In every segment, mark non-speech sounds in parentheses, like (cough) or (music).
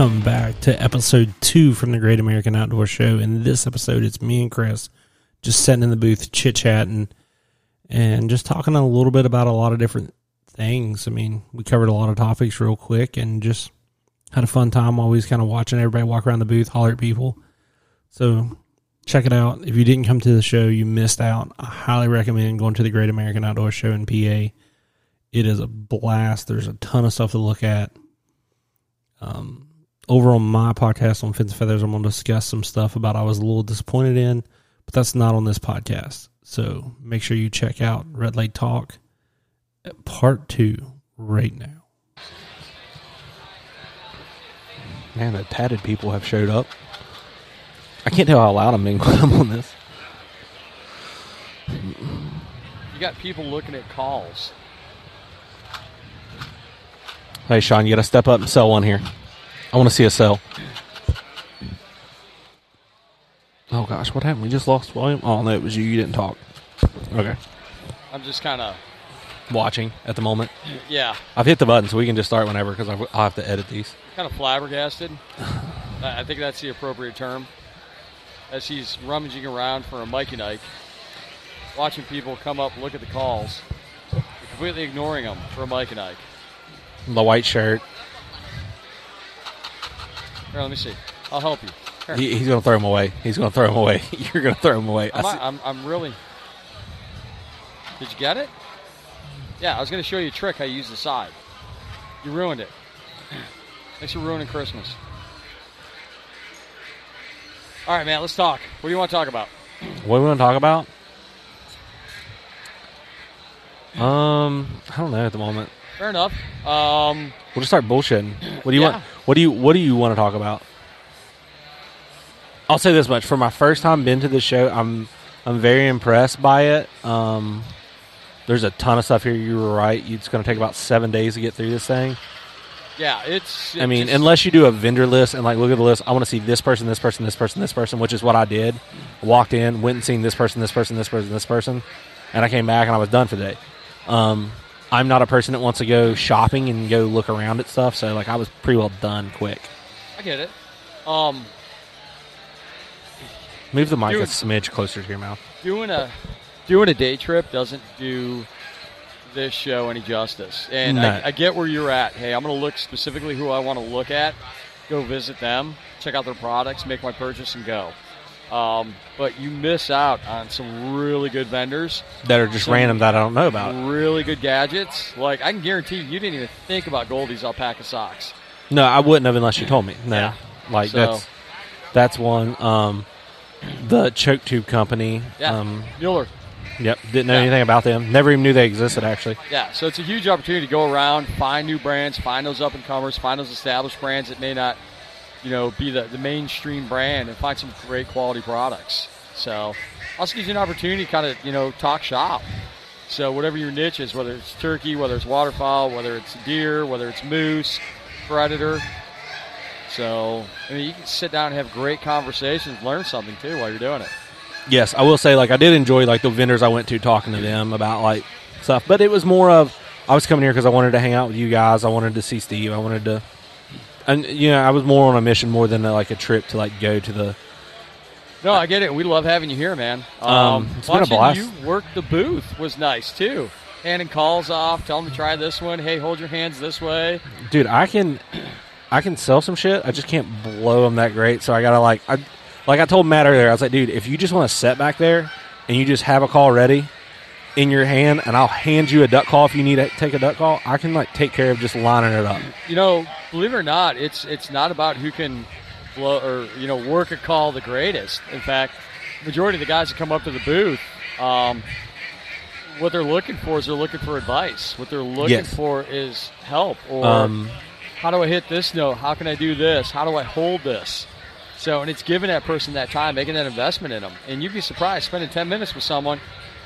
Welcome back to episode two from the Great American Outdoor Show. In this episode, it's me and Chris just sitting in the booth, chit chatting, and just talking a little bit about a lot of different things. I mean, we covered a lot of topics real quick and just had a fun time always kind of watching everybody walk around the booth, holler at people. So check it out. If you didn't come to the show, you missed out. I highly recommend going to the Great American Outdoor Show in PA. It is a blast. There's a ton of stuff to look at. Um, over on my podcast on Fins and Feathers, I'm going to discuss some stuff about I was a little disappointed in, but that's not on this podcast. So make sure you check out Red Lake Talk part two right now. Man, the tatted people have showed up. I can't tell how loud I'm being (laughs) when I'm on this. You got people looking at calls. Hey, Sean, you got to step up and sell one here. I want to see a sell. Oh gosh, what happened? We just lost volume. Oh no, it was you. You didn't talk. Okay, I'm just kind of, watching at the moment. yeah, I've hit the button, so we can just start whenever because I'll have to edit these. kind of flabbergasted. (sighs) I I think that's the appropriate term. As he's rummaging around for a Mikey Nike, watching people come up, look at the calls, completely ignoring them for a Mikey Nike. The white shirt. Here, let me see. I'll help you. He, he's gonna throw him away. He's gonna throw him away. (laughs) You're gonna throw him away. I'm, I'm, I'm really. Did you get it? Yeah, I was going to show you a trick how you use the side. You ruined it. Thanks for ruining Christmas. All right, man, let's talk. What do you want to talk about? What do we want to talk about? Um, I don't know at the moment. Fair enough. Um, We'll just start bullshitting. What do you Yeah. want? What do you What do you want to talk about? I'll say this much: for my first time been to the show, I'm I'm very impressed by it. Um, there's a ton of stuff here. You were right. It's going to take about seven days to get through this thing. yeah, it's. I mean, just- unless you do a vendor list and like look at the list, I want to see this person, this person, this person, this person, which is what I did. Walked in, went and seen this person, this person, this person, this person, and I came back and I was done for the day. Um, I'm not a person that wants to go shopping and go look around at stuff, so like I was pretty well done quick. I get it. Um, Move the mic Dude. a smidge closer to your mouth. doing a doing a day trip doesn't do this show any justice. And No. I, I get where you're at. Hey, I'm going to look specifically who I want to look at, go visit them, check out their products, make my purchase, and go. Um, but you miss out on some really good vendors, That are just random that I don't know about. really good gadgets. Like I can guarantee you, you didn't even think about Goldie's alpaca socks. No, I wouldn't have unless you told me. No, Yeah. like So- that's that's one. Um, the choke tube company. Yeah, Um, Mueller. yep, didn't know Yeah. anything about them. Never even knew they existed. Actually. Yeah, so it's a huge opportunity to go around, find new brands, find those up and comers, find those established brands that may not, you know, be the, the mainstream brand, and find some great quality products. So, also gives you an opportunity to kind of, you know, talk shop. So, whatever your niche is, whether it's turkey, whether it's waterfowl, whether it's deer, whether it's moose, predator. So, I mean, you can sit down and have great conversations, learn something too while you're doing it. Yes, I will say like I did enjoy like the vendors I went to talking to them about like stuff, but it was more of I was coming here because I wanted to hang out with you guys. I wanted to see Steve. I wanted to, and you know, I was more on a mission more than uh, like a trip to like go to the. No, I get it. We love having you here, man. Um, it's been a watching blast. you work the booth was nice too. Handing calls off, tell them to try this one. Hey, hold your hands this way. Dude, I can, I can sell some shit. I just can't blow them that great. So I gotta like, I, like I told Matt earlier. I was like, dude, if you just want to sit back there and you just have a call ready in your hand, and I'll hand you a duck call if you need to take a duck call. I can like take care of just lining it up. You know, believe it or not, it's it's not about who can blow or you know work a call the greatest. In fact, majority of the guys that come up to the booth, um, what they're looking for is they're looking for advice. What they're looking Yes. for is help or Um, how do I hit this note? How can I do this? How do I hold this? So, and it's giving that person that time, making that investment in them. And you'd be surprised spending 10 minutes with someone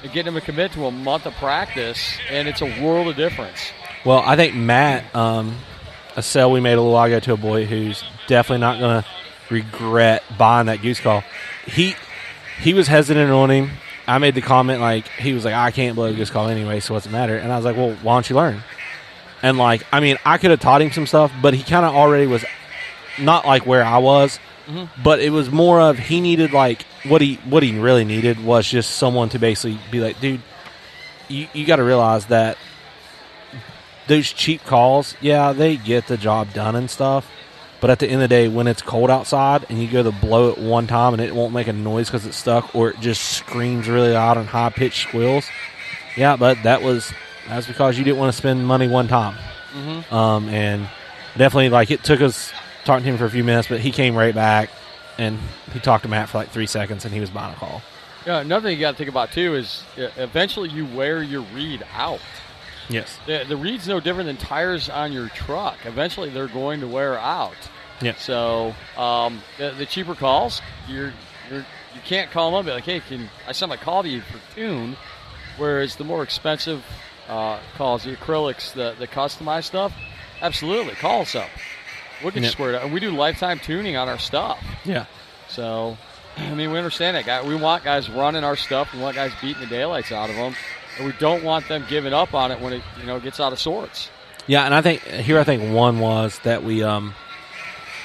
and getting them to commit to a month of practice, and it's a world of difference. Well, I think Matt, um, a sale we made a little while ago to a boy who's definitely not going to regret buying that goose call. He he was hesitant on him. I made the comment like he was like I can't blow a goose call anyway, so what's the matter? And I was like, well, why don't you learn? And like, I mean, I could have taught him some stuff, but he kind of already was not like where I was, Mm-hmm. but it was more of he needed like what he what he really needed was just someone to basically be like, dude, you you got to realize that those cheap calls, yeah, they get the job done and stuff. But at the end of the day, when it's cold outside and you go to blow it one time and it won't make a noise because it's stuck, or it just screams really loud and high pitched squeals, yeah, but that was that's because you didn't want to spend money one time. Um, and definitely, like it took us talking to him for a few minutes, but he came right back and he talked to Matt for like three seconds and he was buying a call. Yeah, another thing you got to think about too is eventually you wear your reed out. Yes. The, the reed's no different than tires on your truck. Eventually, they're going to wear out. Yeah. So um, the, the cheaper calls, you're you're you can't call them up and be like, hey, can I send my call to you for tune? Whereas the more expensive uh, calls, the acrylics, the the customized stuff, absolutely call us up. We'll get you Yeah. squared up, and we do lifetime tuning on our stuff. Yeah. So, (clears throat) I mean, we understand that, guy. We want guys running our stuff. We want guys beating the daylights out of them, and we don't want them giving up on it when it you know gets out of sorts. Yeah, and I think here I think one was that we um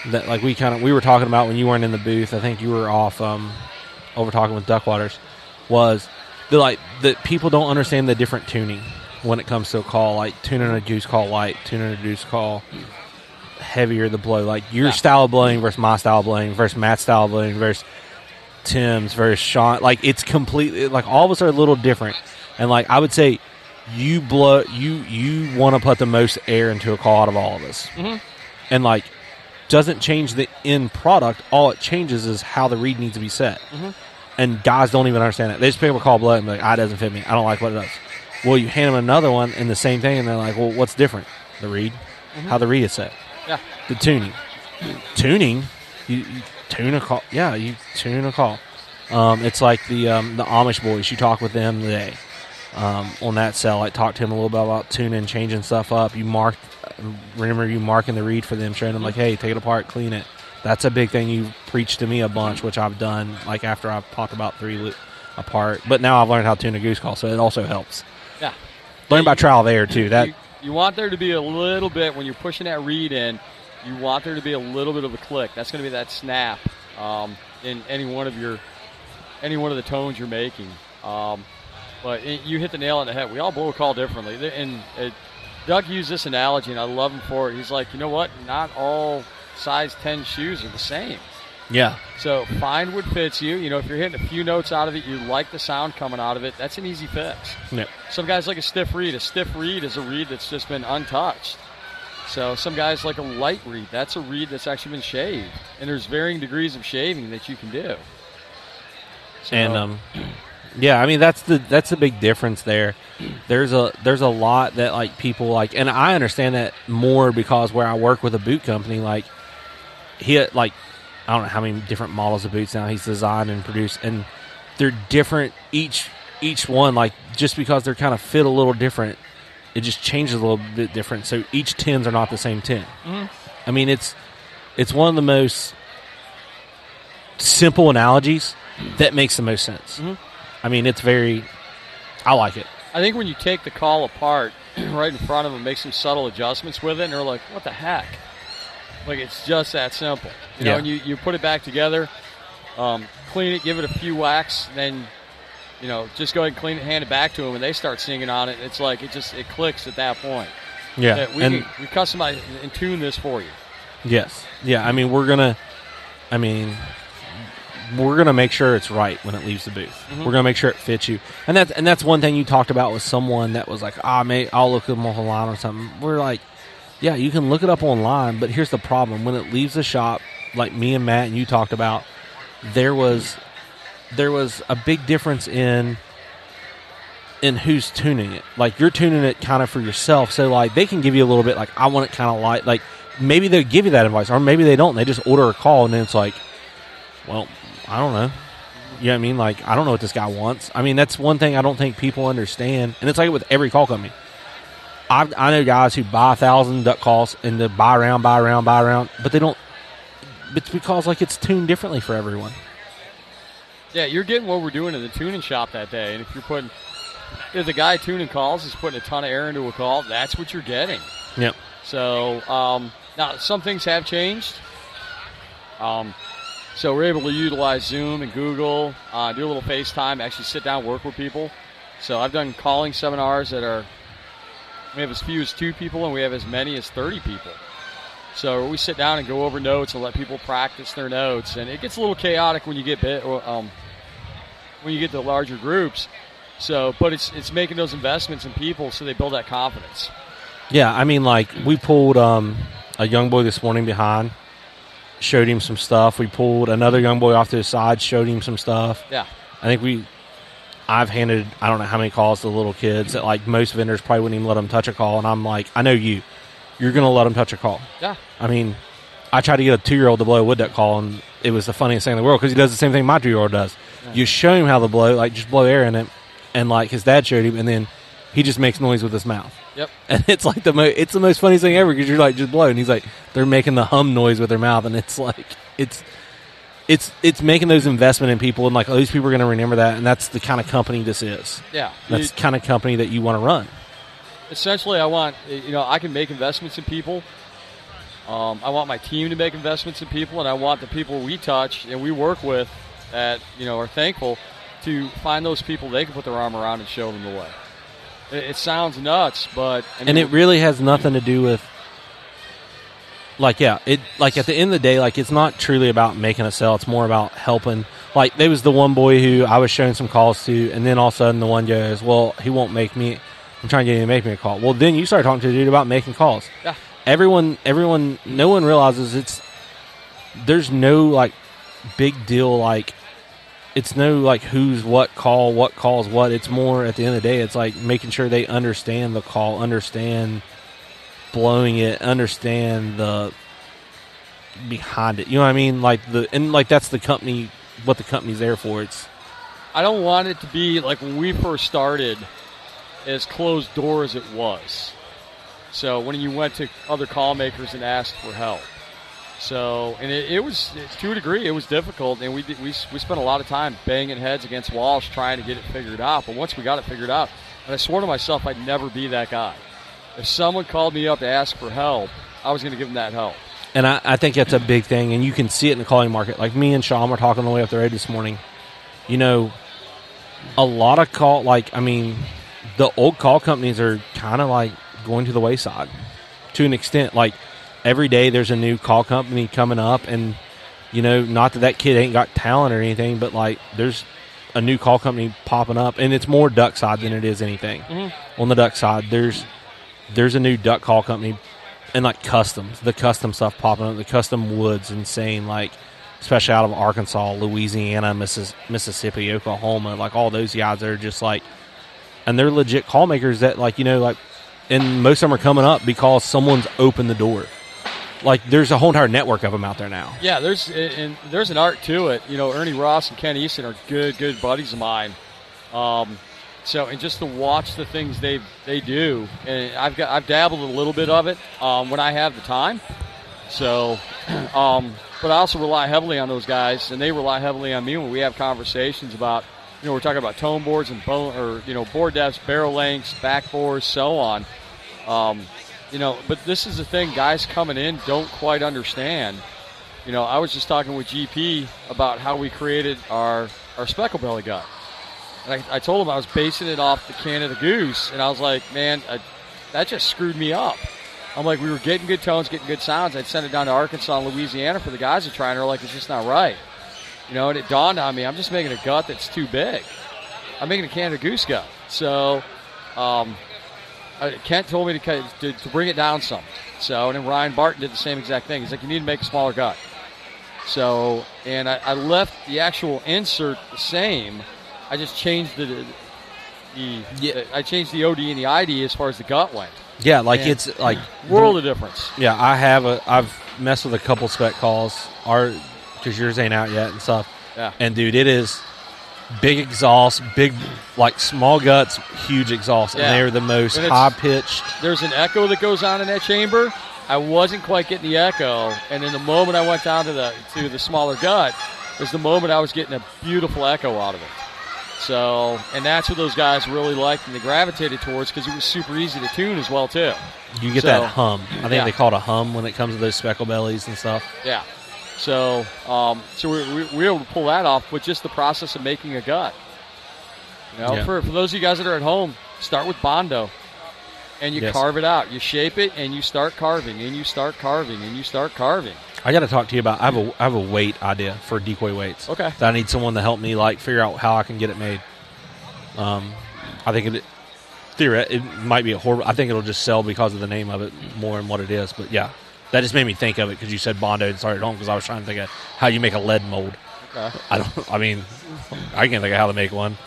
that like we kind of we were talking about when you weren't in the booth. I think you were off um over talking with Duckwaters was the like that people don't understand the different tuning when it comes to a call like tuning a goose call light, tuning a goose call heavier the blow like your Yeah. style of blowing versus my style of blowing versus Matt's style of blowing versus Tim's versus Sean like it's completely like all of us are a little different and like I would say you blow you you want to put the most air into a call out of all of us. Mhm. and like doesn't change the end product. All it changes is how the reed needs to be set. And guys don't even understand that. They just pick up a call blow and be like ah, it doesn't fit me. I don't like what it does. Well you hand them another one and the same thing and they're like well what's different? The reed. How the reed is set. Yeah. the tuning. Tuning? You, you tune a call. Yeah you tune a call. Um, it's like the um, the Amish boys. You talk with them today um, on that cell. I talked to him a little bit about tuning, changing stuff up. You mark, remember you marking the reed for them, showing them like, hey, take it apart, clean it. That's a big thing you preach to me a bunch, which I've done. Like after I've talked about three li- apart, but now I've learned how to tune a goose call, so it also helps. Yeah. Learn by trial there too. That you, you want there to be a little bit when you're pushing that reed in. You want there to be a little bit of a click. That's going to be that snap um, in any one of your any one of the tones you're making. Um, but it, you hit the nail on the head. We all blow a call differently. And uh, Doug used this analogy, and I love him for it. He's like, you know what? Not all size 10 shoes are the same. yeah, So find what fits you. You know, if you're hitting a few notes out of it, you like the sound coming out of it. That's an easy fix. yeah, Some guys like a stiff reed. A stiff reed is a reed that's just been untouched. So some guys like a light reed. That's a reed that's actually been shaved. And there's varying degrees of shaving that you can do. So, and um, yeah, I mean that's the that's the big difference there. There's a there's a lot that like people like, and I understand that more because where I work with a boot company, like he like I don't know how many different models of boots now he's designed and produced, and they're different each each one. Like just because they're kind of fit a little different, it just changes a little bit different. So each tins are not the same tin. Mm-hmm. I mean it's it's one of the most simple analogies that makes the most sense. Mm-hmm. I mean, it's very. I like it. I think when you take the call apart (clears throat) right in front of them, make some subtle adjustments with it, and they're like, what the heck? Like, it's just that simple. You know, and you, you put it back together, um, clean it, give it a few whacks, then, you know, just go ahead and clean it, hand it back to them, and they start singing on it. It's like, it just, it clicks at that point. Yeah, That we, and we customize and tune this for you. yes, yeah. I mean, we're gonna. I mean, we're gonna make sure it's right when it leaves the booth. Mm-hmm. We're gonna make sure it fits you, and that's and that's one thing you talked about with someone that was like, ah, mate, I'll look them online or something. We're like, yeah, you can look it up online, but here's the problem: when it leaves the shop, like me and Matt and you talked about, there was there was a big difference in in who's tuning it. Like you're tuning it kind of for yourself, so like they can give you a little bit like I want it kind of light. Like maybe they'll give you that advice, or maybe they don't. They just order a call and then it's like, well, I don't know. You know what I mean? Like I don't know what this guy wants. I mean that's one thing I don't think people understand, and it's like with every call company. I, I know guys who buy a thousand duck calls and they buy around, buy around, buy around, but they don't. It's because like it's tuned differently for everyone. Yeah, you're getting what we're doing in the tuning shop that day. And if you're putting, if the guy tuning calls is putting a ton of air into a call, that's what you're getting. Yep. So um, now some things have changed. Um, so we're able to utilize Zoom and Google, uh, do a little FaceTime, actually sit down, work with people. So I've done calling seminars that are we have as few as two people, and we have as many as 30 people. So we sit down and go over notes and let people practice their notes, and it gets a little chaotic when you get bit, um, when you get to larger groups. So, but it's it's making those investments in people so they build that confidence. Yeah, I mean, like we pulled um, a young boy this morning behind, showed him some stuff. We pulled another young boy off to the side, showed him some stuff. Yeah, I think we. I've handed I don't know how many calls to little kids that like most vendors probably wouldn't even let them touch a call, and I'm like, I know you, you're gonna let them touch a call. yeah, I mean, I tried to get a two year old to blow a wood duck call, and it was the funniest thing in the world because he does the same thing my two year old does. You show him how to blow, like just blow air in it, and like his dad showed him, and then he just makes noise with his mouth. Yep. (laughs) And it's like the mo- it's the most funny thing ever because you're like just blow, and he's like they're making the hum noise with their mouth, and it's like it's it's it's making those investment in people, and like oh, these people are going to remember that, and that's the kind of company this is. Yeah, That's the kind of company that you want to run. essentially, I want you know I can make investments in people. Um, I want my team to make investments in people, and I want the people we touch and we work with that you know are thankful to find those people they can put their arm around and show them the way. It, it sounds nuts, but I mean, and it really has nothing to do with like yeah it like at the end of the day like it's not truly about making a sale. It's more about helping. Like there was the one boy who i was showing some calls to and then all of a sudden the one goes well he won't make me i'm trying to get him to make me a call. Well then you start talking to the dude about making calls. Yeah. everyone everyone no one realizes it's there's no like big deal like it's no like who's what call what calls what it's more at the end of the day it's like making sure they understand the call understand blowing it understand the behind it you know what i mean like the and like that's the company what the company's there for it's I don't want it to be like when we first started, as closed door as it was. So when you went to other call makers and asked for help. So and it, it was to a degree it was difficult, and we we we spent a lot of time banging heads against walls trying to get it figured out. But once we got it figured out, and I swore to myself I'd never be that guy. If someone called me up to ask for help, I was going to give them that help. and I, I think that's a big thing and you can see it in the calling market like me and sean were talking on the way up the road this morning you know a lot of call like i mean the old call companies are kind of like going to the wayside to an extent like every day there's a new call company coming up and you know not that that kid ain't got talent or anything but like there's a new call company popping up and it's more duck side than it is anything mm-hmm. on the duck side there's there's a new duck call company and like customs, the custom stuff popping up, the custom woods insane, like especially out of Arkansas, Louisiana, Missis- Mississippi, Oklahoma, like all those guys that are just like, and they're legit call makers that like you know like, and most of them are coming up because someone's opened the door. Like there's a whole entire network of them out there now. Yeah, there's and there's an art to it. You know, Ernie Ross and Ken Easton are good, good buddies of mine. Um, so, and just to watch the things they they do, and I've got I've dabbled a little bit of it um, when I have the time. So, (clears throat) um, but I also rely heavily on those guys, and they rely heavily on me when we have conversations about. You know, we're talking about tone boards and bone, or you know, board depths, barrel lengths, back bores, so on. You know, but this is the thing, guys coming in don't quite understand. You know, I was just talking with GP about how we created our our speckle belly gut. And I, I told him I was basing it off the Canada Goose, and I was like, man, I, that just screwed me up. I'm like, we were getting good tones, getting good sounds. I'd send it down to Arkansas and Louisiana for the guys to try, and they're like, it's just not right. You know, and it dawned on me, I'm just making a gut that's too big. I'm making a Canada Goose gut. So, um, uh, Kent told me to, cut- to, to bring it down some. So, and then Ryan Barton did the same exact thing. He's like, you need to make a smaller gut. So, and I, I left the actual insert the same. I just changed the, the, Yeah. I changed the OD and the ID as far as the gut went. Yeah, like Man. it's like World of difference. Yeah, I have a. I've messed with a couple spec calls, our because yours ain't out yet and stuff. Yeah. And dude, it is big exhaust, big like small guts, huge exhaust, Yeah. and they're the most high pitched. There's an echo that goes on in that chamber. I wasn't quite getting the echo, and then the moment I went down to the to the smaller gut was the moment I was getting a beautiful echo out of it. So, and that's what those guys really liked and they gravitated towards because it was super easy to tune as well too. You get So- that hum. I think Yeah. they call it a hum when it comes to those speckle bellies and stuff. Yeah. So, um, so we, we, we were able to pull that off with just the process of making a gut. You know, Yeah. for, for those of you guys that are at home, start with Bondo. And you Yes. carve it out. You shape it, and you start carving, and you start carving, and you start carving. I got to talk to you about. I have a I have a weight idea for decoy weights. Okay. That I need someone to help me like figure out how I can get it made. Um, I think it theoret it might be a horrible. I think it'll just sell because of the name of it more than what it is. But yeah, that just made me think of it because you said Bondo and started home because I was trying to think of how you make a lead mold. Okay. I don't. I mean, I can't think of how to make one.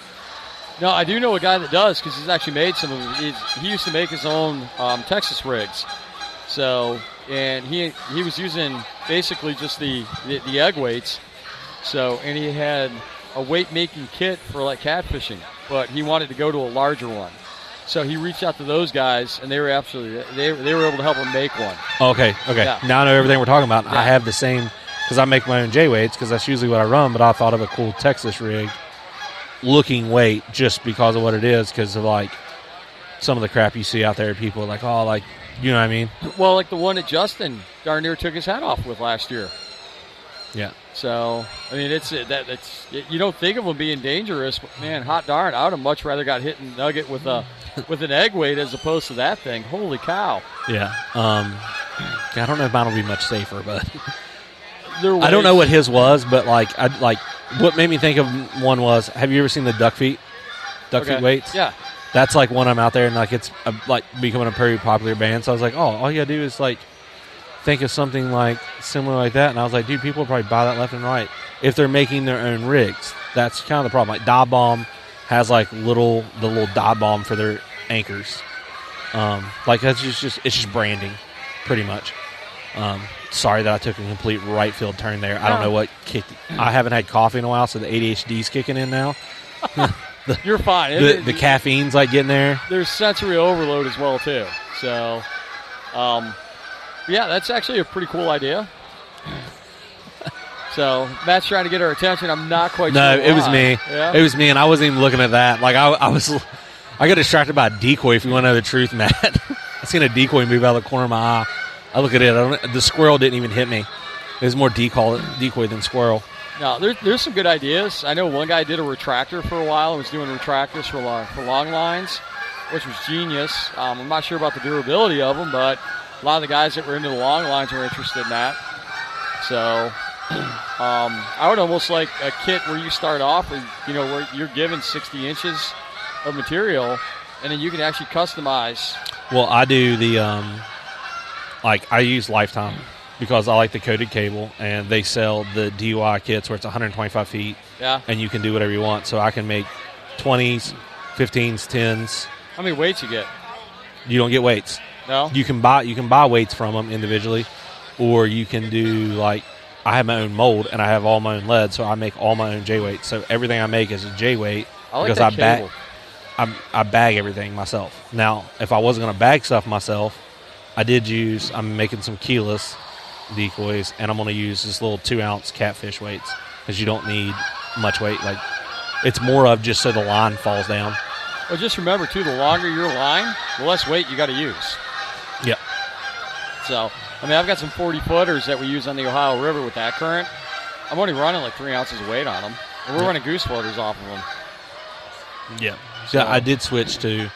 No, I do know a guy that does because he's actually made some of them. He's, he used to make his own um, Texas rigs. So, and he he was using basically just the, the, the egg weights. So, and he had a weight making kit for like catfishing, but he wanted to go to a larger one. So he reached out to those guys, and they were absolutely they, they were able to help him make one. Okay, okay. Yeah. Now I know everything we're talking about. I have the same because I make my own J weights because that's usually what I run. But I thought of a cool Texas rig looking weight just because of what it is because of like some of the crap you see out there. People are like, oh, like you know what I mean? Well, like the one that Justin darn near took his hat off with last year. Yeah. So I mean, it's that it's you don't think of them being dangerous, but man, hot darn, I would have much rather got hit in nugget with a (laughs) with an egg weight as opposed to that thing. Holy cow! Yeah. Um, I don't know if mine will be much safer, but (laughs) I don't know what his was. But like, I like what made me think of one was. Have you ever seen the duck feet? Duck Okay. feet weights. Yeah, that's like when I'm out there and like it's uh like becoming a pretty popular band. So I was like, oh, all you gotta do is like think of something like similar like that. And I was like, dude, people probably buy that left and right if they're making their own rigs. That's kind of the problem. Like dive bomb has like little the little dive bomb for their anchors. Um, like that's just, just it's just branding, pretty much. Um, sorry that I took a complete right field turn there. I don't know what kicked. I haven't had coffee in a while, so the ADHD's kicking in now. (laughs) you're fine. The, It- the caffeine's like getting there. there's sensory overload as well too. So, um, yeah, that's actually a pretty cool idea. So Matt's trying to get our attention. I'm not quite No, sure. it was me. Yeah. It was me, and I wasn't even looking at that. Like I, I was, I got distracted by a decoy. If you want to know the truth, (laughs) Matt, I seen a decoy move out of the corner of my eye. I look at it. I don't, the squirrel didn't even hit me. It was more decoy, decoy than squirrel. No, there, there's some good ideas. I know one guy did a retractor for a while and was doing retractors for long, for long lines, which was genius. Um, I'm not sure about the durability of them, but a lot of the guys that were into the long lines were interested in that. So (clears throat) um, I would almost like a kit where you start off with, you know, where you're given 60 inches of material, and then you can actually customize. Well, I do the um, like I use Lifetime because I like the coated cable, and they sell the DUI kits where it's 125 feet, Yeah. and you can do whatever you want. So I can make 20s, 15s, 10s. How many weights you get? You don't get weights. No. you can buy you can buy weights from them individually, or you can do like I have my own mold and I have all my own lead, so I make all my own J weight. So everything I make is a J weight I like because I bag. I, I bag everything myself. Now, if I wasn't going to bag stuff myself, I did use. I'm making some keyless decoys, and I'm going to use this little two ounce catfish weights because you don't need much weight. Like it's more of just so the line falls down. Well, just remember too, the longer your line, the less weight you got to use. Yep. So, I mean, I've got some 40 footers that we use on the Ohio River with that current. I'm only running like three ounces of weight on them. And we're Yeah. running goose floaters off of them. Yeah. So- yeah, I did switch to,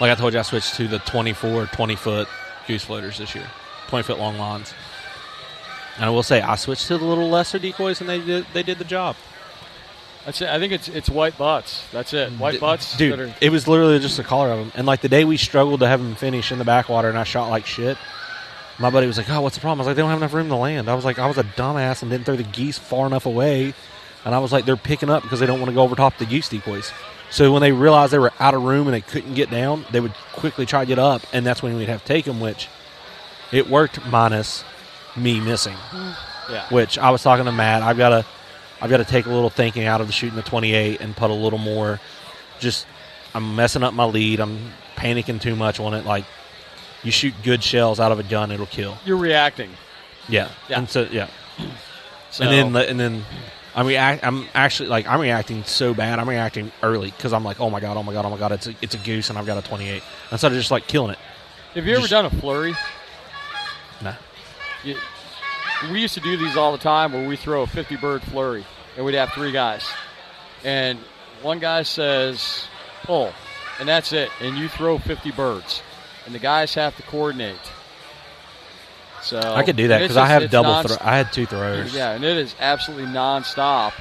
like I told you, I switched to the 24, 20 foot goose floaters this year, 20 foot long lines. And I will say, I switched to the little lesser decoys, and they did they did the job. That's it. I think it's it's white butts. That's it. White D- butts. dude. that are- It was literally just the color of them. And like the day we struggled to have them finish in the backwater, and I shot like shit. My buddy was like, "Oh, what's the problem?" I was like, "They don't have enough room to land." I was like, "I was a dumbass and didn't throw the geese far enough away." And I was like, "They're picking up because they don't want to go over top the goose decoys." So when they realized they were out of room and they couldn't get down, they would quickly try to get up, and that's when we'd have to take them. Which it worked minus me missing. yeah. Which I was talking to Matt. I've got to, I've got to take a little thinking out of the shooting the 28 and put a little more. Just, I'm messing up my lead. I'm panicking too much on it. Like, you shoot good shells out of a gun, it'll kill. You're reacting. Yeah. Yeah. And so yeah. So, (clears throat) And then and then. I'm, react, I'm actually like I'm reacting so bad. I'm reacting early because I'm like, oh my god, oh my god, oh my god, it's a, it's a goose and I've got a 28. Instead of just like killing it. have you ever done a flurry? Nah. You, we used to do these all the time where we throw a 50 bird flurry and we'd have three guys. And one guy says, pull, and that's it. And you throw 50 birds. And the guys have to coordinate. So I could do that because I have double. Thro- I had two throws. Yeah, and it is absolutely nonstop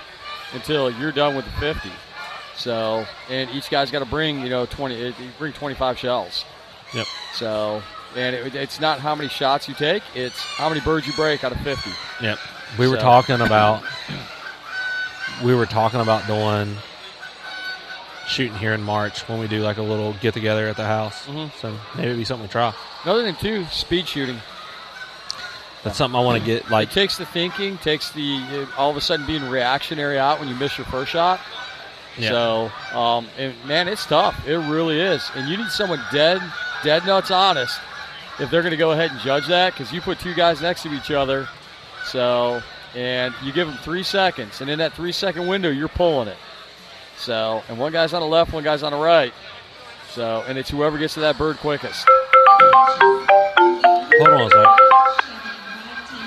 until you're done with the 50. So, and each guy's got to bring, you know, 20, you bring 25 shells. Yep. So, and it, it's not how many shots you take, it's how many birds you break out of 50. Yep. We were talking about. We were talking about doing shooting here in March when we do like a little get together at the house. Mhm. So maybe it'd be something to try. Another thing, too, speed shooting. That's something I want to get like It takes the thinking, takes the all of a sudden being reactionary out when you miss your first shot. Yeah. So, um, and man, it's tough. It really is. And you need someone dead, dead nuts honest if they're going to go ahead and judge that because you put two guys next to each other. So, and you give them three seconds, and in that three second window, you're pulling it. So, and one guy's on the left, one guy's on the right. So, and it's whoever gets to that bird quickest. Hold on a sec.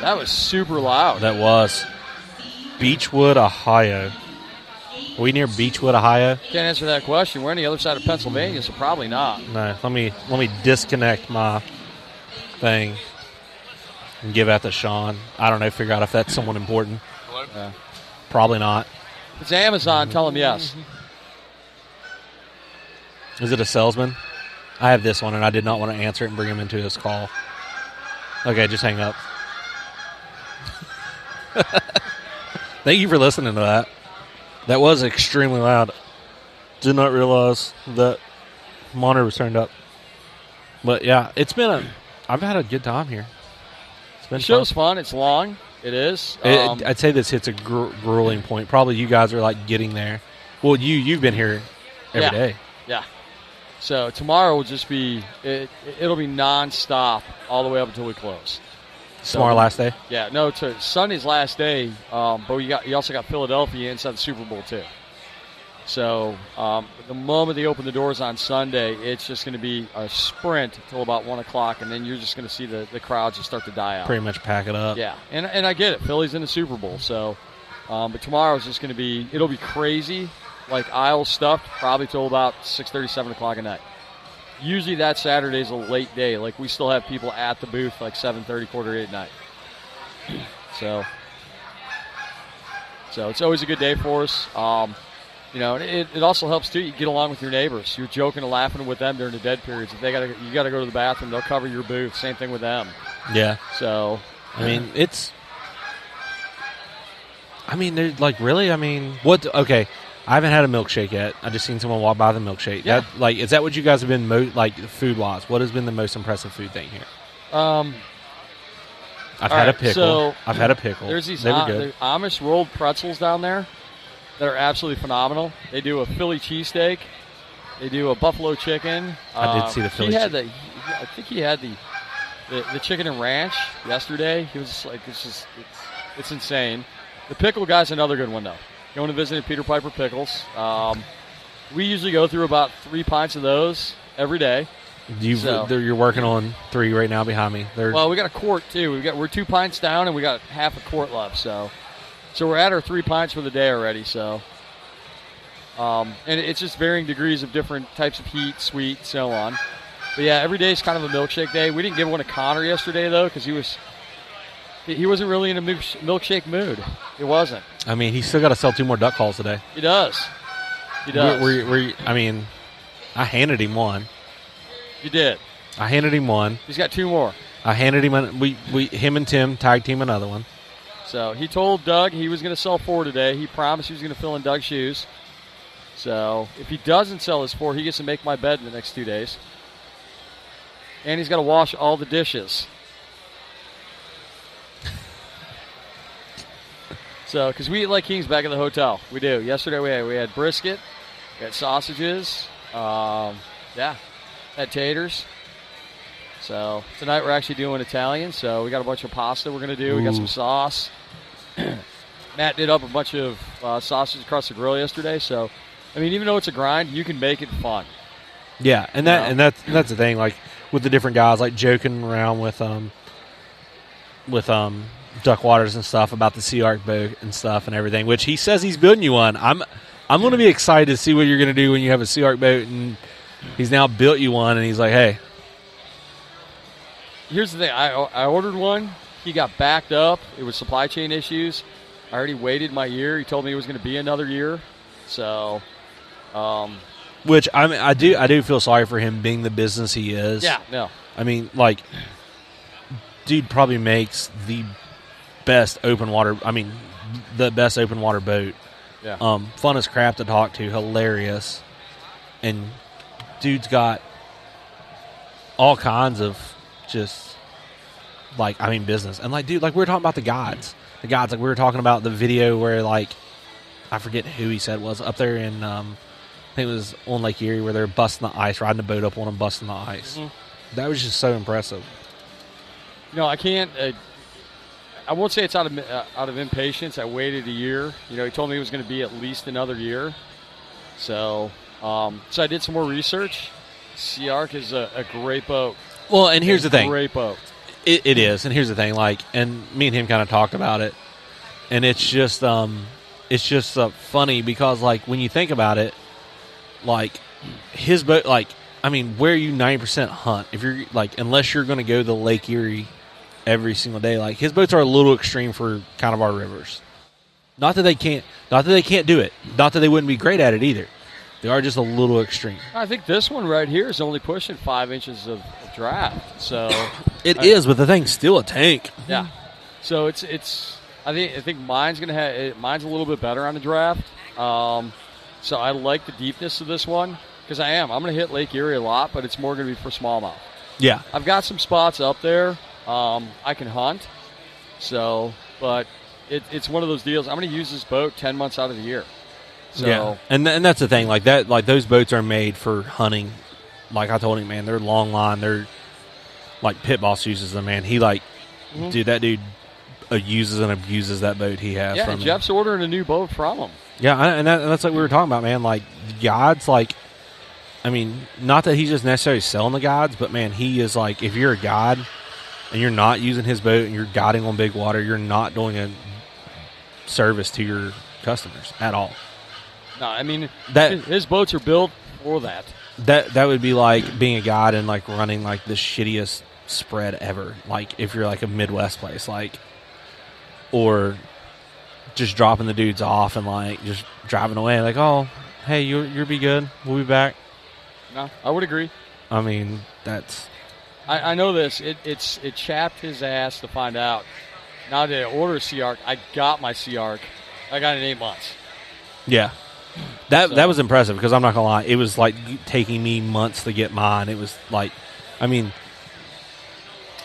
That was super loud. That was Beachwood, Ohio. Are we near Beachwood, Ohio? Can't answer that question. We're on the other side of Pennsylvania, so probably not. No. Let me let me disconnect my thing and give that to Sean. I don't know. Figure out if that's someone important. Yeah. Probably not. If it's Amazon, tell them yes. Is it a salesman? I have this one, and I did not want to answer it and bring him into this call. Okay, just hang up. (laughs) Thank you for listening to that. That was extremely loud. Did not realize that monitor was turned up. But yeah, it's been a. I've had a good time here. It's been The show's fun. fun. It's long. It is. It- Um, I'd say this hits a gru- grueling point. Probably you guys are like getting there. Well, you you've been here every day. Yeah. yeah. So tomorrow will just be it. It'll be nonstop all the way up until we close. So- Tomorrow, last day. Yeah. No. To Sunday's last day. Um, but you got you also got Philadelphia inside the Super Bowl too. So um, the moment they open the doors on Sunday, it's just going to be a sprint till about one o'clock, and then you're just going to see the, the crowds just start to die out. Pretty much pack it up. Yeah, and and I get it. Philly's in the Super Bowl, so um, but tomorrow's just going to be it'll be crazy, like aisle stuffed, probably till about six thirty, seven o'clock at night. Usually that Saturday's a late day. Like we still have people at the booth like seven thirty, quarter eight at night. So, so it's always a good day for us. Um, you know, it, it also helps too. You get along with your neighbors. You're joking and laughing with them during the dead periods. If they got to, you got to go to the bathroom, they'll cover your booth. Same thing with them. Yeah. So, I mean, it's. I mean, there's like really. I mean, what? Okay, I haven't had a milkshake yet. I just seen someone walk by the milkshake. Yeah. That, like, is that what you guys have been mo- like food wise? What has been the most impressive food thing here? um, I've had a pickle. so I've had a pickle. There's these They were Am- good. there's Amish rolled pretzels down there that are absolutely phenomenal. They do a Philly cheesesteak. They do a buffalo chicken. I did Uh, see the Philly He had the. I think he had the, the the chicken and ranch yesterday. He was just like, it's just it's, it's insane. The pickle guy's another good one though. Going to visit Peter Piper Pickles. Um, we usually go through about three pints of those every day. You've, so- you're working on three right now behind me. They're Well, we got a quart too. We got we're two pints down, and we got half a quart left. So, so we're at our three pints for the day already. So, um, and it's just varying degrees of different types of heat, sweet, so on. But yeah, every day is kind of a milkshake day. We didn't give one to Connor yesterday though, because he was he wasn't really in a milkshake mood. It wasn't. I mean, he's still got to sell two more duck calls today. He does. He does. We, we, we, I mean, I handed him one. you did. I handed him one. He's got two more. I handed him. An, we, we, him and Tim tag team another one. So he told Doug he was going to sell four today. He promised he was going to fill in Doug's shoes. So if he doesn't sell his four, he gets to make my bed in the next two days. And he's got to wash all the dishes. (laughs) So, because we eat like kings back at the hotel, we do. Yesterday we had we had brisket, we had sausages, um, yeah, had taters. So tonight we're actually doing Italian. So we got a bunch of pasta we're gonna do. We got some sauce. (clears throat) Matt did up a bunch of uh, sausage across the grill yesterday. So, I mean, even though it's a grind, you can make it fun. Yeah, and that Yeah. and that's that's the thing. Like with the different guys, like joking around with um with um Duck Waters and stuff about the SeaArk boat and stuff and everything, which he says he's building you one. I'm I'm going to be excited to see what you're going to do when you have a SeaArk boat and he's now built you one and he's like, hey, Here's the thing. I I ordered one. He got backed up. It was supply chain issues. I already waited my year. He told me it was going to be another year. So, um, which I mean, I do I do feel sorry for him being the business he is. yeah, no. I mean, like, dude probably makes the best open water. I mean, the best open water boat. Yeah. Um, fun as crap to talk to, hilarious, and dude's got all kinds of just like I mean business and like dude, like we were talking about the gods, the gods. Like we were talking about the video where like I forget who he said was up there in um, I think it was on Lake Erie where they're busting the ice, riding the boat up on them, busting the ice. Mhm. That was just so impressive. No, I can't. Uh, I won't say it's out of uh, out of impatience. I waited a year. You know, he told me it was going to be at least another year. So, um, so I did some more research. SeaArk is a, a great boat. Well, and here's A the thing. Great boat. It, it is, and here's the thing. Like, and me and him kind of talked about it, and it's just, um, it's just uh, funny because, like, when you think about it, like his boat, like, I mean, where you ninety percent hunt if you're like, unless you're going to go to Lake Erie every single day, like his boats are a little extreme for kind of our rivers. Not that they can't, not that they can't do it, not that they wouldn't be great at it either. They are just a little extreme. I think this one right here is only pushing five inches of, draft. So, (coughs) It I- is, but the thing's still a tank. yeah. So it's it's. I think I think mine's gonna have it, mine's a little bit better on the draft. Um, so I like the deepness of this one because I am. I'm gonna hit Lake Erie a lot, but it's more gonna be for smallmouth. Yeah, I've got some spots up there. Um, I can hunt. So, but it, it's one of those deals. I'm going to use this boat 10 months out of the year. So, yeah, and th- and that's the thing. Like that, like those boats are made for hunting. Like I told him, man, they're long line. They're like Pit Boss uses them. Man, he like, Mhm. dude, that dude uh, uses and abuses that boat he has. yeah, from and him. Jeff's ordering a new boat from him. Yeah, and, that, and that's like we were talking about, man. Like gods, like I mean, not that he's just necessarily selling the gods, but man, he is like if you're a god and you're not using his boat and you're guiding on big water, you're not doing a service to your customers at all. No, I mean, That- his, his boats are built for that. That that would be like being a god and like running like the shittiest spread ever. Like if you're like a Midwest place, like or just dropping the dudes off and like just driving away. Like, oh, hey, you you'll be good. We'll be back. No, I would agree. I mean, that's I, I know this. It, it's it chapped his ass to find out. Now that I order a SeaArk, I got my SeaArk. I got it in eight months. yeah. That So- that was impressive because I'm not gonna lie, it was like taking me months to get mine. It was like, I mean,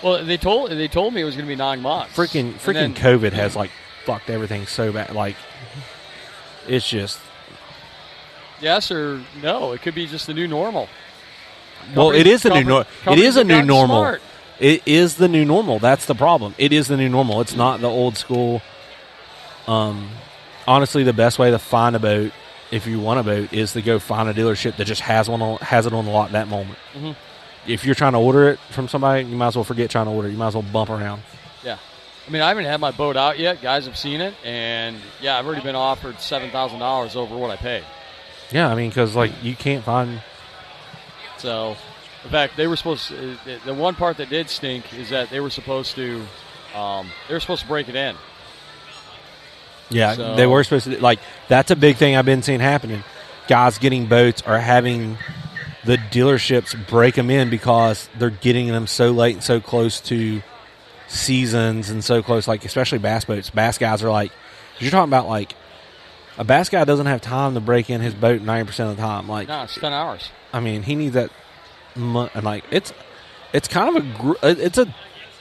Well, they told they told me it was going to be nine months. freaking freaking then- COVID has like fucked everything so bad. Like, it's just yes or no. It could be just the new normal. well, it is the new normal. It is a new normal. smart. It is the new normal. That's the problem. It is the new normal. It's not the old school. Um, honestly, the best way to find a boat, if you want a boat, is to go find a dealership that just has one on, has it on the lot that moment. Mhm. If you're trying to order it from somebody, you might as well forget trying to order. it. You might as well bump around. Yeah. I mean, I haven't had my boat out yet. Guys have seen it, and yeah, I've already been offered seven thousand dollars over what I paid. Yeah, I mean, because like you can't find. So, in fact, they were supposed. To, the- the one part that did stink is that they were supposed to. Um, they were supposed to break it in. Yeah, So- they were supposed to like. That's a big thing I've been seeing happening. Guys getting boats are having the dealerships break them in because they're getting them so late and so close to seasons and so close. Like especially bass boats. Bass guys are like, you're talking about like a bass guy doesn't have time to break in his boat ninety percent of the time. Like No, it's ten hours. I mean, he needs that. And like it's it's kind of a gr- it's a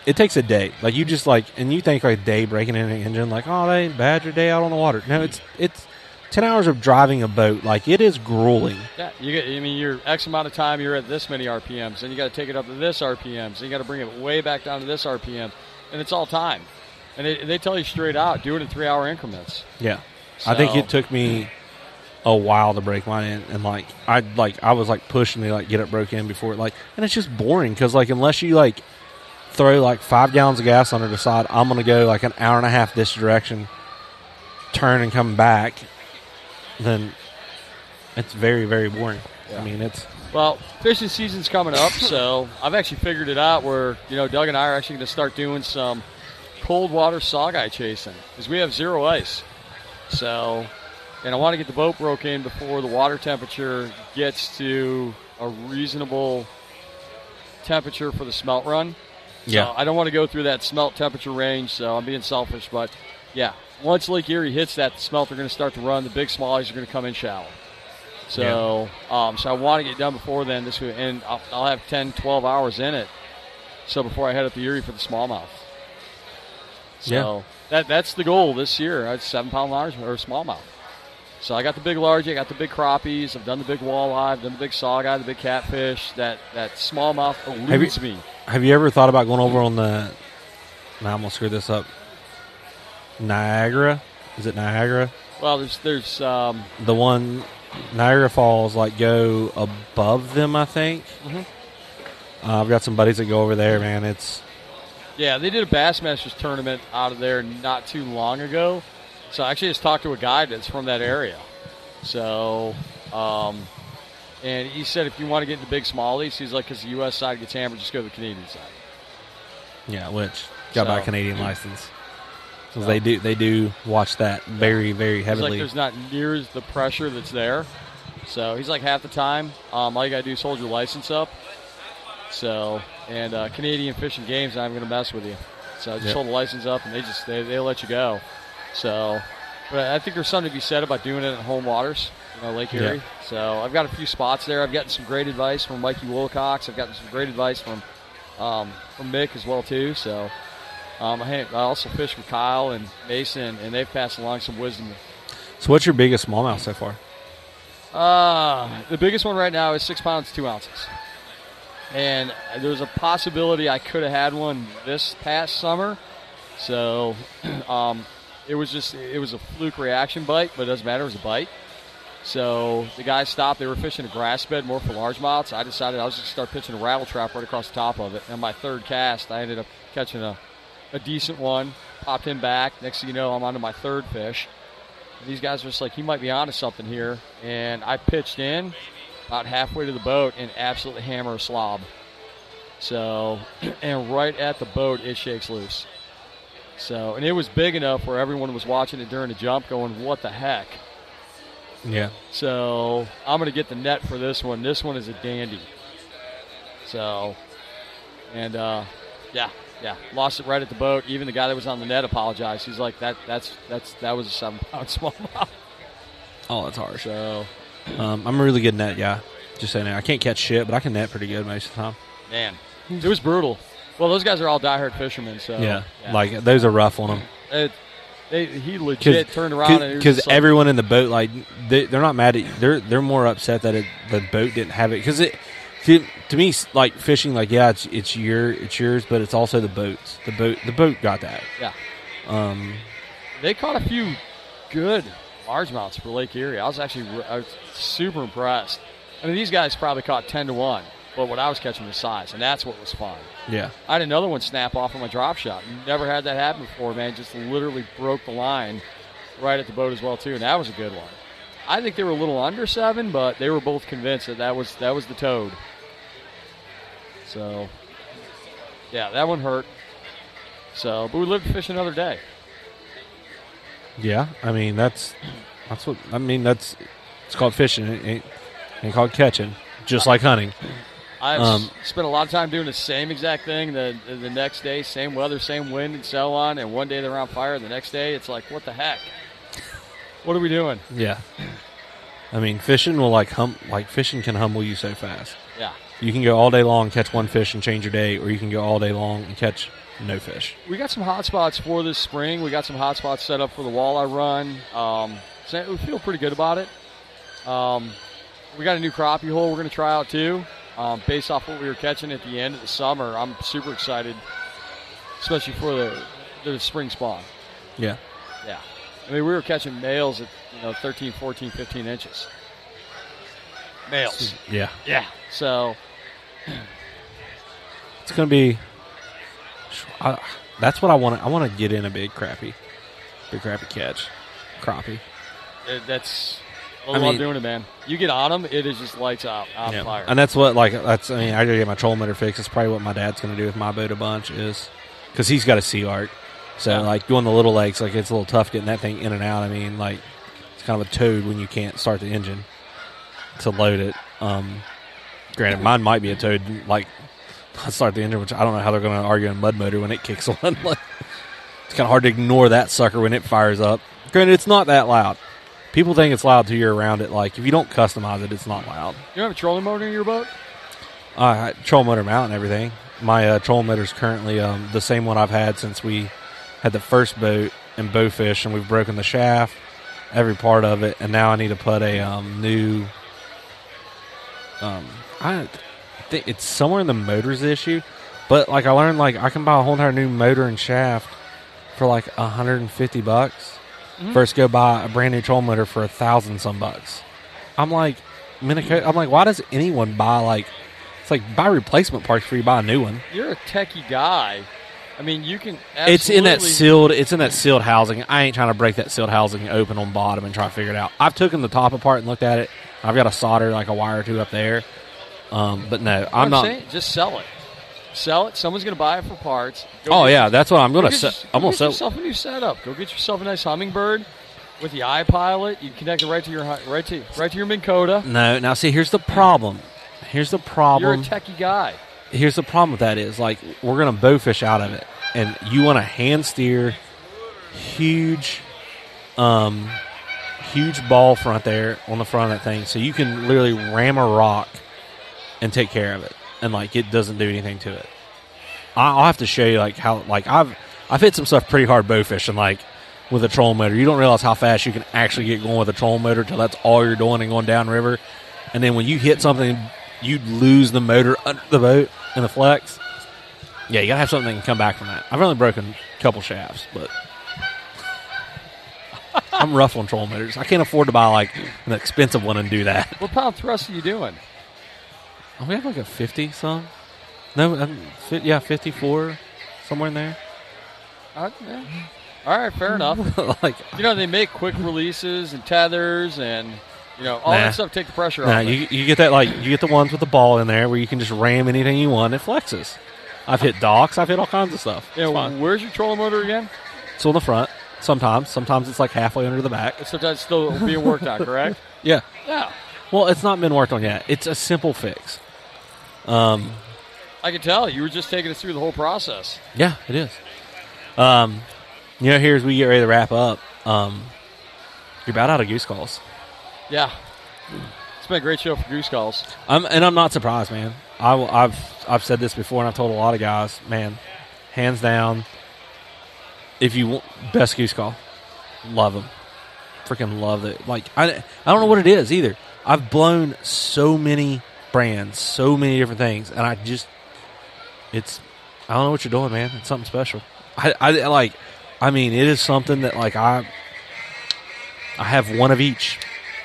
it takes a day. Like you just like and you think like a day breaking in an engine like oh they bad your day out on the water. No, it's it's ten hours of driving a boat. Like it is grueling. Yeah, you get. I mean, you're X amount of time. You're at this many RPMs, and you got to take it up to this RPMs, and you got to bring it way back down to this RPM, and it's all time. And they, they tell you straight out, do it in three hour increments. Yeah, I think it took me a while to break mine in, and like I like I was like pushing to like get it broke in before like, and it's just boring because like unless you like throw like five gallons of gas on her, decide I'm going to go like an hour and a half this direction, turn and come back, then it's very very boring. I mean, it's Well, fishing season's coming up, (coughs) so I've actually figured it out where, you know, Doug and I are actually going to start doing some cold water saugeye chasing because we have zero ice. So, and I want to get the boat broke in before the water temperature gets to a reasonable temperature for the smelt run. So Yeah. I don't want to go through that smelt temperature range, so I'm being selfish. But yeah, once Lake Erie hits that, the smelt are going to start to run. The big smallies are going to come in shallow. So, um, so I want to get done before then. This week, and I'll, I'll have 10, 12 hours in it. So before I head up to Erie for the smallmouth. So Yeah. that that's the goal this year. Seven pound large or smallmouth. So I got the big large, I got the big crappies, I've done the big walleye, I've done the big saugeye, the big catfish. That that smallmouth eludes me. Have you ever thought about going over on the? Now I'm gonna screw this up. Niagara, is it Niagara? Well, there's there's um, The one Niagara Falls, like go above them, I think. Mhm. Uh, I've got some buddies that go over there. Man, it's Yeah, they did a Bassmasters tournament out of there not too long ago. So I actually just talked to a guy that's from that area. So, um, and he said if you want to get into big smallies, he's like, because the U.S. side gets hammered, just go to the Canadian side. yeah, which got So- my Canadian license. 'Cause they do they do watch that very very He's like, heavily. there's not near as the pressure that's there. So he's like half the time, um, all you got to do is hold your license up. So, and uh, Canadian Fishing Games, I'm going to mess with you. So just Yep. hold the license up, and they just they they let you go. So, but I think there's something to be said about doing it in home waters, you know, Lake Yeah. Erie. So I've got a few spots there. I've gotten some great advice from Mikey Wilcox. I've gotten some great advice from um, from Mick as well too. So. Um, I, I also fish with Kyle and Mason, and they've passed along some wisdom so, what's your biggest smallmouth so far? Uh, the biggest one right now is six pounds, two ounces. And there's a possibility I could have had one this past summer. So (clears throat) um, it was just, it was a fluke reaction bite, but it doesn't matter. It was a bite. So the guys stopped. They were fishing a grass bed more for largemouths. I decided I was going to start pitching a rattle trap right across the top of it. And my third cast, I ended up catching a, a decent one, popped him back. Next thing you know, I'm onto my third fish. These guys are just like, he might be onto something here. And I pitched in about halfway to the boat and absolutely hammer a slob. So, (clears throat) and right at the boat, it shakes loose. So, and it was big enough where everyone was watching it during the jump going, what the heck? Yeah, So, I'm going to get the net for this one. This one is a dandy. So, and uh, yeah, yeah, lost it right at the boat. Even the guy that was on the net apologized. He's like, that, that's, that's, that was a seven pound (laughs) smallmouth. oh, that's harsh. So, Um, I'm a really good net guy. Just saying. I can't catch shit, but I can net pretty good most of the time. man, it was brutal. Well, those guys are all diehard fishermen. So, yeah, like those are rough on them. it, they, he legit turned around and it was because like- everyone in the boat like they, they're not mad at you. They're they're more upset that it, the boat didn't have it because it to, to me like fishing like yeah it's it's your it's yours but it's also the boats the boat the boat got that yeah, um they caught a few good largemouths for Lake Erie. I was actually I was super impressed. I mean, these guys probably caught ten to one, but what I was catching was size, and that's what was fun. Yeah I had another one snap off on my drop shot. Never had that happen before, man. Just literally broke the line right at the boat as well too, and that was a good one. I think they were a little under seven, but they were both convinced that that was that was the toad. So, yeah, that one hurt. So, but we lived to fish another day. yeah I mean that's that's what I mean that's it's called fishing it ain't, ain't called catching just like hunting I've Um, spent a lot of time doing the same exact thing. The the next day, same weather, same wind, and so on. And one day they're on fire, and the next day it's like, what the heck? What are we doing? yeah I mean fishing will like hum like fishing can humble you so fast Yeah. you can go all day long catch one fish and change your day or you can go all day long and catch no fish We got some hot spots for this spring. We got some hot spots set up for the walleye run. Um, so we feel pretty good about it. Um, we got a new crappie hole we're going to try out too, um, based off what we were catching at the end of the summer. I'm super excited, especially for the, the spring spawn. yeah Yeah. I mean, we were catching males at, you know, 13, 14, 15 inches. Males. yeah Yeah. So, it's gonna be I, that's what I want. I want to get in a big crappie, big crappie catch, crappie. That's I, I love doing it, man. You get on them, it is just lights out, on Yeah. fire. And that's what like that's. I mean, I gotta get my trolling motor fixed. It's probably what my dad's gonna do with my boat a bunch is because he's got a SeaArk. So Yeah. like doing the little lakes, like it's a little tough getting that thing in and out. I mean, like it's kind of a toad when you can't start the engine to load it. Um, granted, mine might be a toad. Like I (laughs) start the engine, which I don't know how they're to argue in mud motor when it kicks (laughs) on. like, it's kind of hard to ignore that sucker when it fires up. Granted, it's not that loud. People think it's loud till you're around it. Like if you don't customize it, it's not loud. you have a trolling motor in your boat? Uh, troll motor mount and everything. My uh, troll motor is currently um, the same one I've had since we had the first boat and bowfish, and we've broken the shaft, every part of it, and now I need to put a um, new. Um, I think it's somewhere in the motors issue, but like I learned, like I can buy a whole entire new motor and shaft for like 150 bucks. First, go buy a brand new troll motor for a thousand some bucks. I'm like, Minico- I'm like, why does anyone buy like? It's like buy replacement parts before you buy a new one. You're a techie guy. I mean, you can. It's in that sealed. It's in that sealed housing. I ain't trying to break that sealed housing open on bottom and try to figure it out. I've taken the top apart and looked at it. I've got a solder like a wire or two up there. Um, but no, What I'm not. saying, just sell it. Sell it. Someone's going to buy it for parts. Go Oh yeah, that's what I'm gonna. get, Se- your- I'm go gonna get sell. yourself a new setup. Go get yourself a nice Humminbird with the iPilot. You connect it right to your right to right to your Minn Kota. No, now see, here's the problem. Here's the problem. You're a techie guy. here's the problem with that is like we're gonna bowfish out of it, and you want to hand steer huge, um, huge ball front there on the front of that thing, so you can literally ram a rock and take care of it, and like it doesn't do anything to it. I'll have to show you like how like I've I've hit some stuff pretty hard bow fishing like with a troll motor. You don't realize how fast you can actually get going with a troll motor till that's all you're doing and going downriver. And then when you hit something, you lose the motor under the boat and the flex. Yeah, you gotta have something that can come back from that. I've only broken a couple shafts, but (laughs) I'm rough on troll motors. I can't afford to buy like an expensive one and do that. What pound thrust are you doing? Oh, we have like a fifty some. No, um, fi- yeah, fifty four, somewhere in there. Uh, yeah. All right, fair (laughs) enough. like, You know they make quick releases and tethers and you know all Nah. that stuff. Take the pressure nah, off. it. you you get that like you get the ones with the ball in there where you can just ram anything you want. It flexes. I've hit docks. I've hit all kinds of stuff. It's fine. where's your trolling motor again? It's on the front. Sometimes, sometimes it's like halfway under the back. So that's still being worked on, correct? (laughs) Yeah. Yeah, Well, it's not been worked on yet. It's a simple fix. Um, I can tell. You were just taking us through the whole process. yeah, it is. Um, you know, here as we get ready to wrap up, um, you're about out of goose calls. Yeah, it's been a great show for Goose Calls. I'm, and I'm not surprised, man. I, I've I've said this before, and I've told a lot of guys, man, hands down. If you want best goose call, love them, freaking love it. Like I, I don't know what it is either. I've blown so many brands, so many different things, and I just, it's, I don't know what you're doing, man. It's something special. I, I like, I mean, it is something that like I, I have one of each,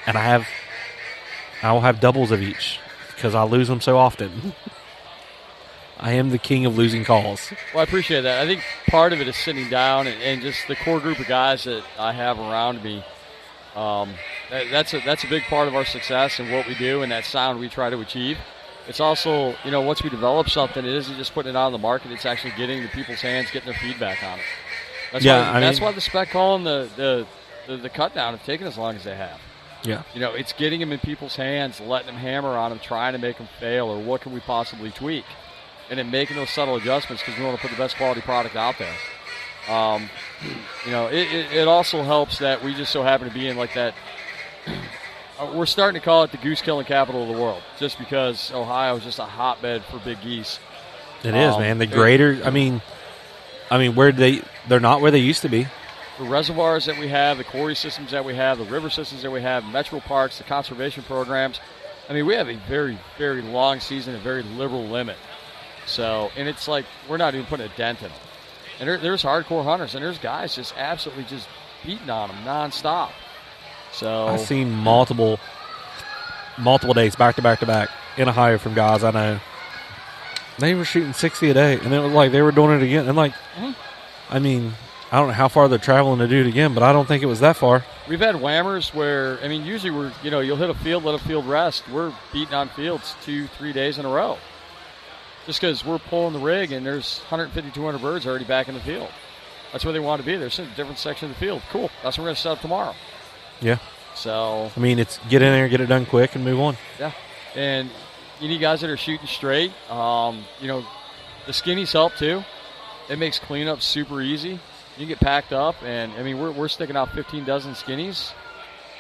and I have I will have doubles of each because I lose them so often. (laughs) I am the king of losing calls. Well, I appreciate that. I think part of it is sitting down and, and just the core group of guys that I have around me. Um, that's a that's a big part of our success and what we do and that sound we try to achieve. It's also, you know, once we develop something, it isn't just putting it out on the market. It's actually getting the people's hands, getting their feedback on it. That's Yeah, why, I that's mean- why the spec call and the, the, the, the cut down have taken as long as they have. Yeah. You know, it's getting them in people's hands, letting them hammer on them, trying to make them fail, or what can we possibly tweak, and then making those subtle adjustments because we want to put the best quality product out there. Um, you know, it, it, it also helps that we just so happen to be in like that. Uh, We're starting to call it the goose killing capital of the world, just because Ohio is just a hotbed for big geese. It is, Um, man. The greater, I mean, I mean, where they they're not where they used to be. the reservoirs that we have, the quarry systems that we have, the river systems that we have, metro parks, the conservation programs. I mean, we have a very, very long season, a very liberal limit. So, and it's like we're not even putting a dent in them. And there, there's hardcore hunters, and there's guys just absolutely just beating on them nonstop. So, I've seen multiple multiple days back to back to back in Ohio from guys I know they were shooting sixty a day, and it was like they were doing it again. And like, Mhm. I mean, I don't know how far they're traveling to do it again, but I don't think it was that far. We've had whammers where I mean, usually we're you know you'll hit a field, let a field rest. We're beating on fields two, three days in a row, just because we're pulling the rig and there's 150, 200 birds already back in the field. That's where they want to be. They're sitting in a different section of the field. Cool. That's what we're going to set up tomorrow. Yeah, So I mean, it's get in there, get it done quick, and move on. yeah, and you need guys that are shooting straight. Um, you know, the skinnies help too. It makes cleanup super easy. You get packed up, and I mean, we're, we're sticking out 15 dozen skinnies.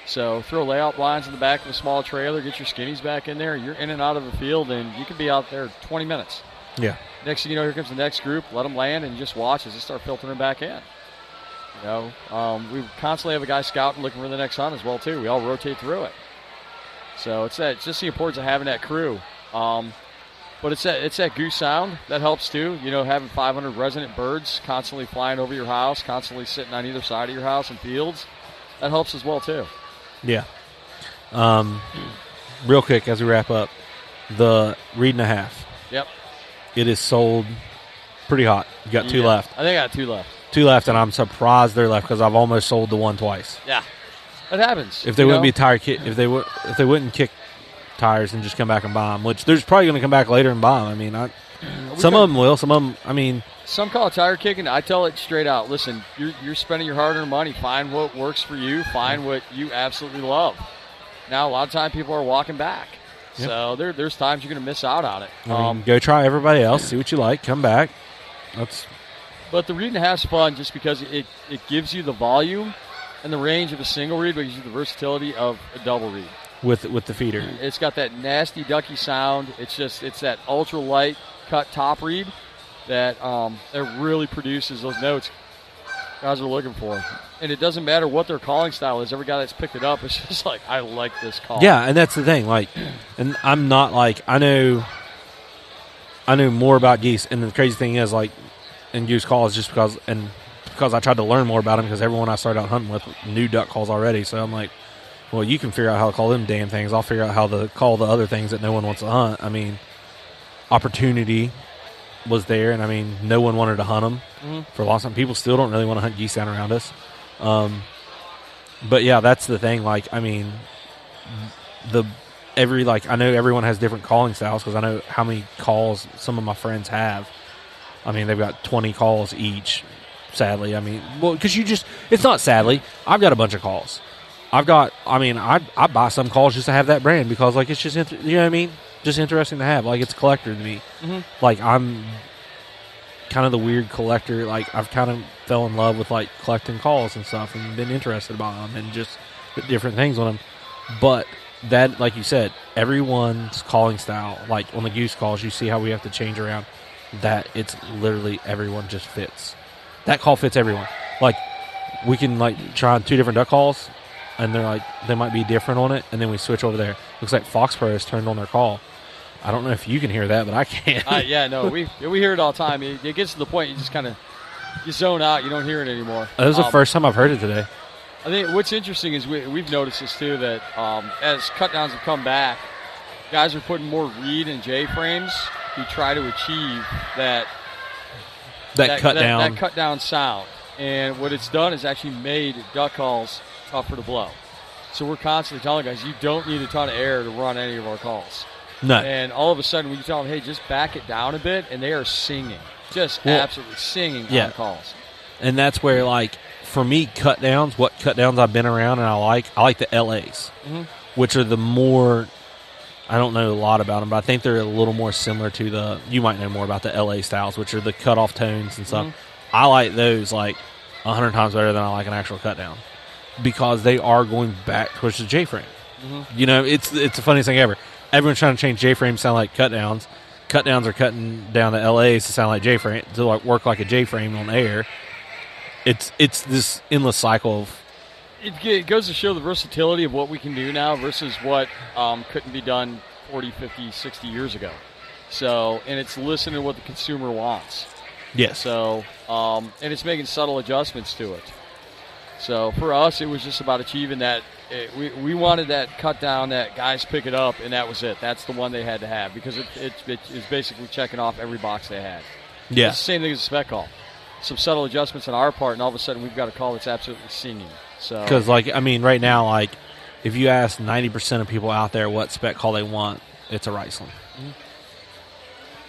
So throw layout blinds in the back of a small trailer, get your skinnies back in there. You're in and out of the field, and you can be out there 20 minutes. Yeah, Next thing you know, here comes the next group. Let them land and just watch as they start filtering back in. You know, um, we constantly have a guy scouting, looking for the next hunt as well too. We all rotate through it. So it's that it's just the importance of having that crew. Um, but it's that it's that goose sound that helps too. You know, having 500 resident birds constantly flying over your house, constantly sitting on either side of your house and fields, that helps as well too. yeah. Um, real quick as we wrap up, the reed and a half. Yep. It is sold pretty hot. You got two Yeah. left. I think I got two left. Two left, and I'm surprised they're left because I've almost sold the one twice. Yeah, it happens. If they wouldn't know? be tire kit, if they would, if they wouldn't kick tires and just come back and buy them, which there's probably going to come back later and buy them. I mean, I, some of them will. Some of them, I mean, Some call it tire kicking. I tell it straight out. Listen, you're, you're spending your hard-earned money. Find what works for you. Find what you absolutely love. Now, a lot of time people are walking back, Yep. so there, there's times you're going to miss out on it. I mean, Um, go try everybody else, see what you like, come back. That's but the reed and a half's fun just because it, it gives you the volume and the range of a single reed, but gives you the versatility of a double reed. with with the feeder. It's got that nasty ducky sound. It's just it's that ultra light cut top reed that um, that really produces those notes guys are looking for. And it doesn't matter what their calling style is. Every guy that's picked it up is (laughs) just like, I like this call. Yeah, and that's the thing. Like, and I'm not like I know. I knew more about geese, and the crazy thing is, like, in goose calls, just because and because I tried to learn more about them, because everyone I started out hunting with knew duck calls already. So I'm like, well, you can figure out how to call them damn things. I'll figure out how to call the other things that no one wants to hunt. I mean, opportunity was there, and I mean, no one wanted to hunt them Mhm. for a long time. People still don't really want to hunt geese down around us. Um, but yeah, that's the thing. Like, I mean, the every like I know everyone has different calling styles because I know how many calls some of my friends have. I mean, they've got twenty calls each. Sadly, I mean, well, because you just it's not sadly. I've got a bunch of calls. I've got. I mean, I I buy some calls just to have that brand because like it's just inter- you know what I mean. Just interesting to have. Like it's a collector to me. Mhm. Like I'm kind of the weird collector. Like I've kind of fell in love with like collecting calls and stuff, and been interested about them and just different things on them. But that, like you said, everyone's calling style, like on the goose calls, you see how we have to change around. That it's literally everyone just fits. That call fits everyone. Like we can like try on two different duck calls, and they're like they might be different on it, and then we switch over there. Looks like Foxborough has turned on their call. I don't know if you can hear that, but I can. Uh, (laughs) yeah, no, we we hear it all the time. It, it gets to the point you just kind of you zone out. You don't hear it anymore. that was the Um, first time I've heard it today. I think what's interesting is we, we've noticed this too that um, as cutdowns have come back, guys are putting more reed and J frames to try to achieve that That, cut that, down. that cut down sound. And what it's done is actually made duck calls tougher to blow. So we're constantly telling guys you don't need a ton of air to run any of our calls. no, And all of a sudden we tell them, hey, just back it down a bit, and they are singing, just Well, absolutely singing yeah. on calls. and that's where like for me cut downs what cut downs i've been around and i like i like the las Mhm. which are the more i don't know a lot about them but i think they're a little more similar to the you might know more about the la styles which are the cut off tones and stuff. Mhm. i like those like a hundred times better than i like an actual cut down because they are going back towards the j frame Mhm. you know it's it's the funniest thing ever. Everyone's trying to change j frames to sound like cut downs. Cut downs are cutting down the las to sound like j frame to like work like a j frame on air. It's it's this endless cycle of It, it goes to show the versatility of what we can do now versus what um, couldn't be done 40, 50, 60 years ago. So, and it's listening to what the consumer wants. yes So, um, and it's making subtle adjustments to it. So for us, it was just about achieving that. It, we, we wanted that cut down that guys pick it up, and that was it. That's the one they had to have because it, it, it is basically checking off every box they had. Yeah. It's the same thing as a spec call. Some subtle adjustments on our part, and all of a sudden we've got a call that's absolutely singing. So Because, like, I mean, right now, like, if you ask 90% of people out there what spec call they want, it's a Riceland.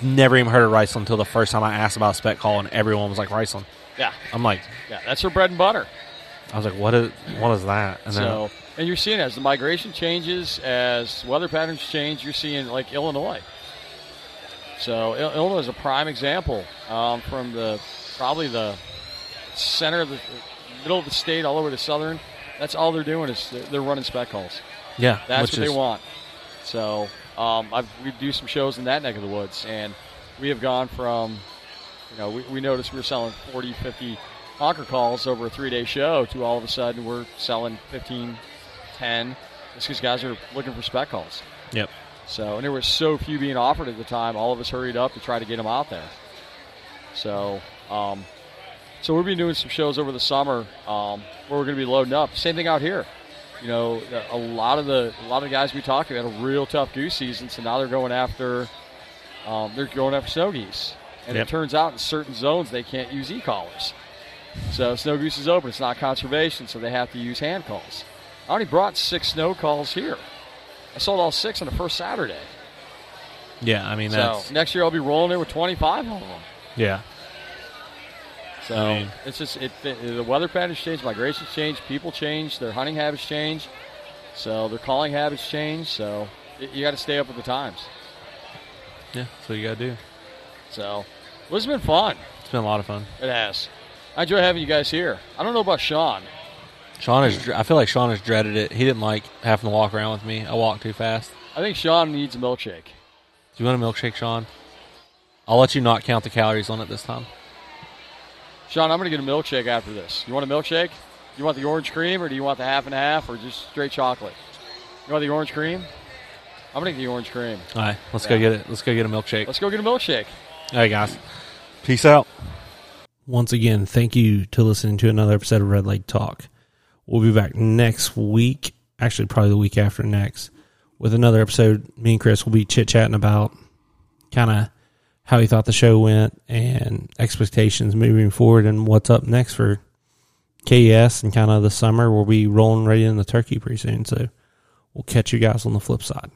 Never even heard of Riceland until the first time I asked about spec call, and everyone was like, Riceland. yeah, I'm like, yeah, that's their bread and butter. I was like, what is, what is that? And So, and you're seeing as the migration changes, as weather patterns change, you're seeing like Illinois. So Illinois is a prime example um, from the probably the center of the middle of the state, all over to southern. That's all they're doing is they're- they're running spec calls. yeah, That's what they want. So um, I've, we do some shows in that neck of the woods, and we have gone from, you know, we, we noticed we were selling 40, 50 honker calls over a three-day show to all of a sudden we're selling 15, 10. It's because guys are looking for spec calls. Yep. So, and there were so few being offered at the time, all of us hurried up to try to get them out there. So, um, so we'll be doing some shows over the summer um, where we're going to be loading up. Same thing out here. You know, a lot of the a lot of guys we talked to had a real tough goose season, so now they're going after um, they're going after snow geese, and Yep. it turns out in certain zones they can't use e-collars. So snow goose is open; it's not conservation, so they have to use hand calls. I already brought six snow calls here. I sold all six on the first Saturday. Yeah, I mean, So that's, next year I'll be rolling in with 25 of them. yeah. So I mean- it's just it, the, the weather patterns change, migrations change, people change, their hunting habits change, so their calling habits change. So y- you got to stay up with the times. Yeah, that's what you got to do. So well, it's been fun. It's been a lot of fun. It has. I enjoy having you guys here. I don't know about Sean. Sean is, I feel like Sean has dreaded it. He didn't like having to walk around with me. I walk too fast. I think Sean needs a milkshake. Do you want a milkshake, Sean? I'll let you not count the calories on it this time. Sean, I'm going to get a milkshake after this. You want a milkshake? You want the orange cream, or do you want the half and half, or just straight chocolate? You want the orange cream? I'm going to get the orange cream. All right, let's go get it. Let's go get a milkshake. Let's go get a milkshake. All right, guys. Peace out. Once again, thank you to listening to another episode of Red Lake Talk. We'll be back next week, actually, probably the week after next, with another episode. Me and Chris will be chit chatting about kind of how he thought the show went and expectations moving forward and what's up next for KS and kind of the summer. We'll be rolling right into turkey pretty soon. So we'll catch you guys on the flip side.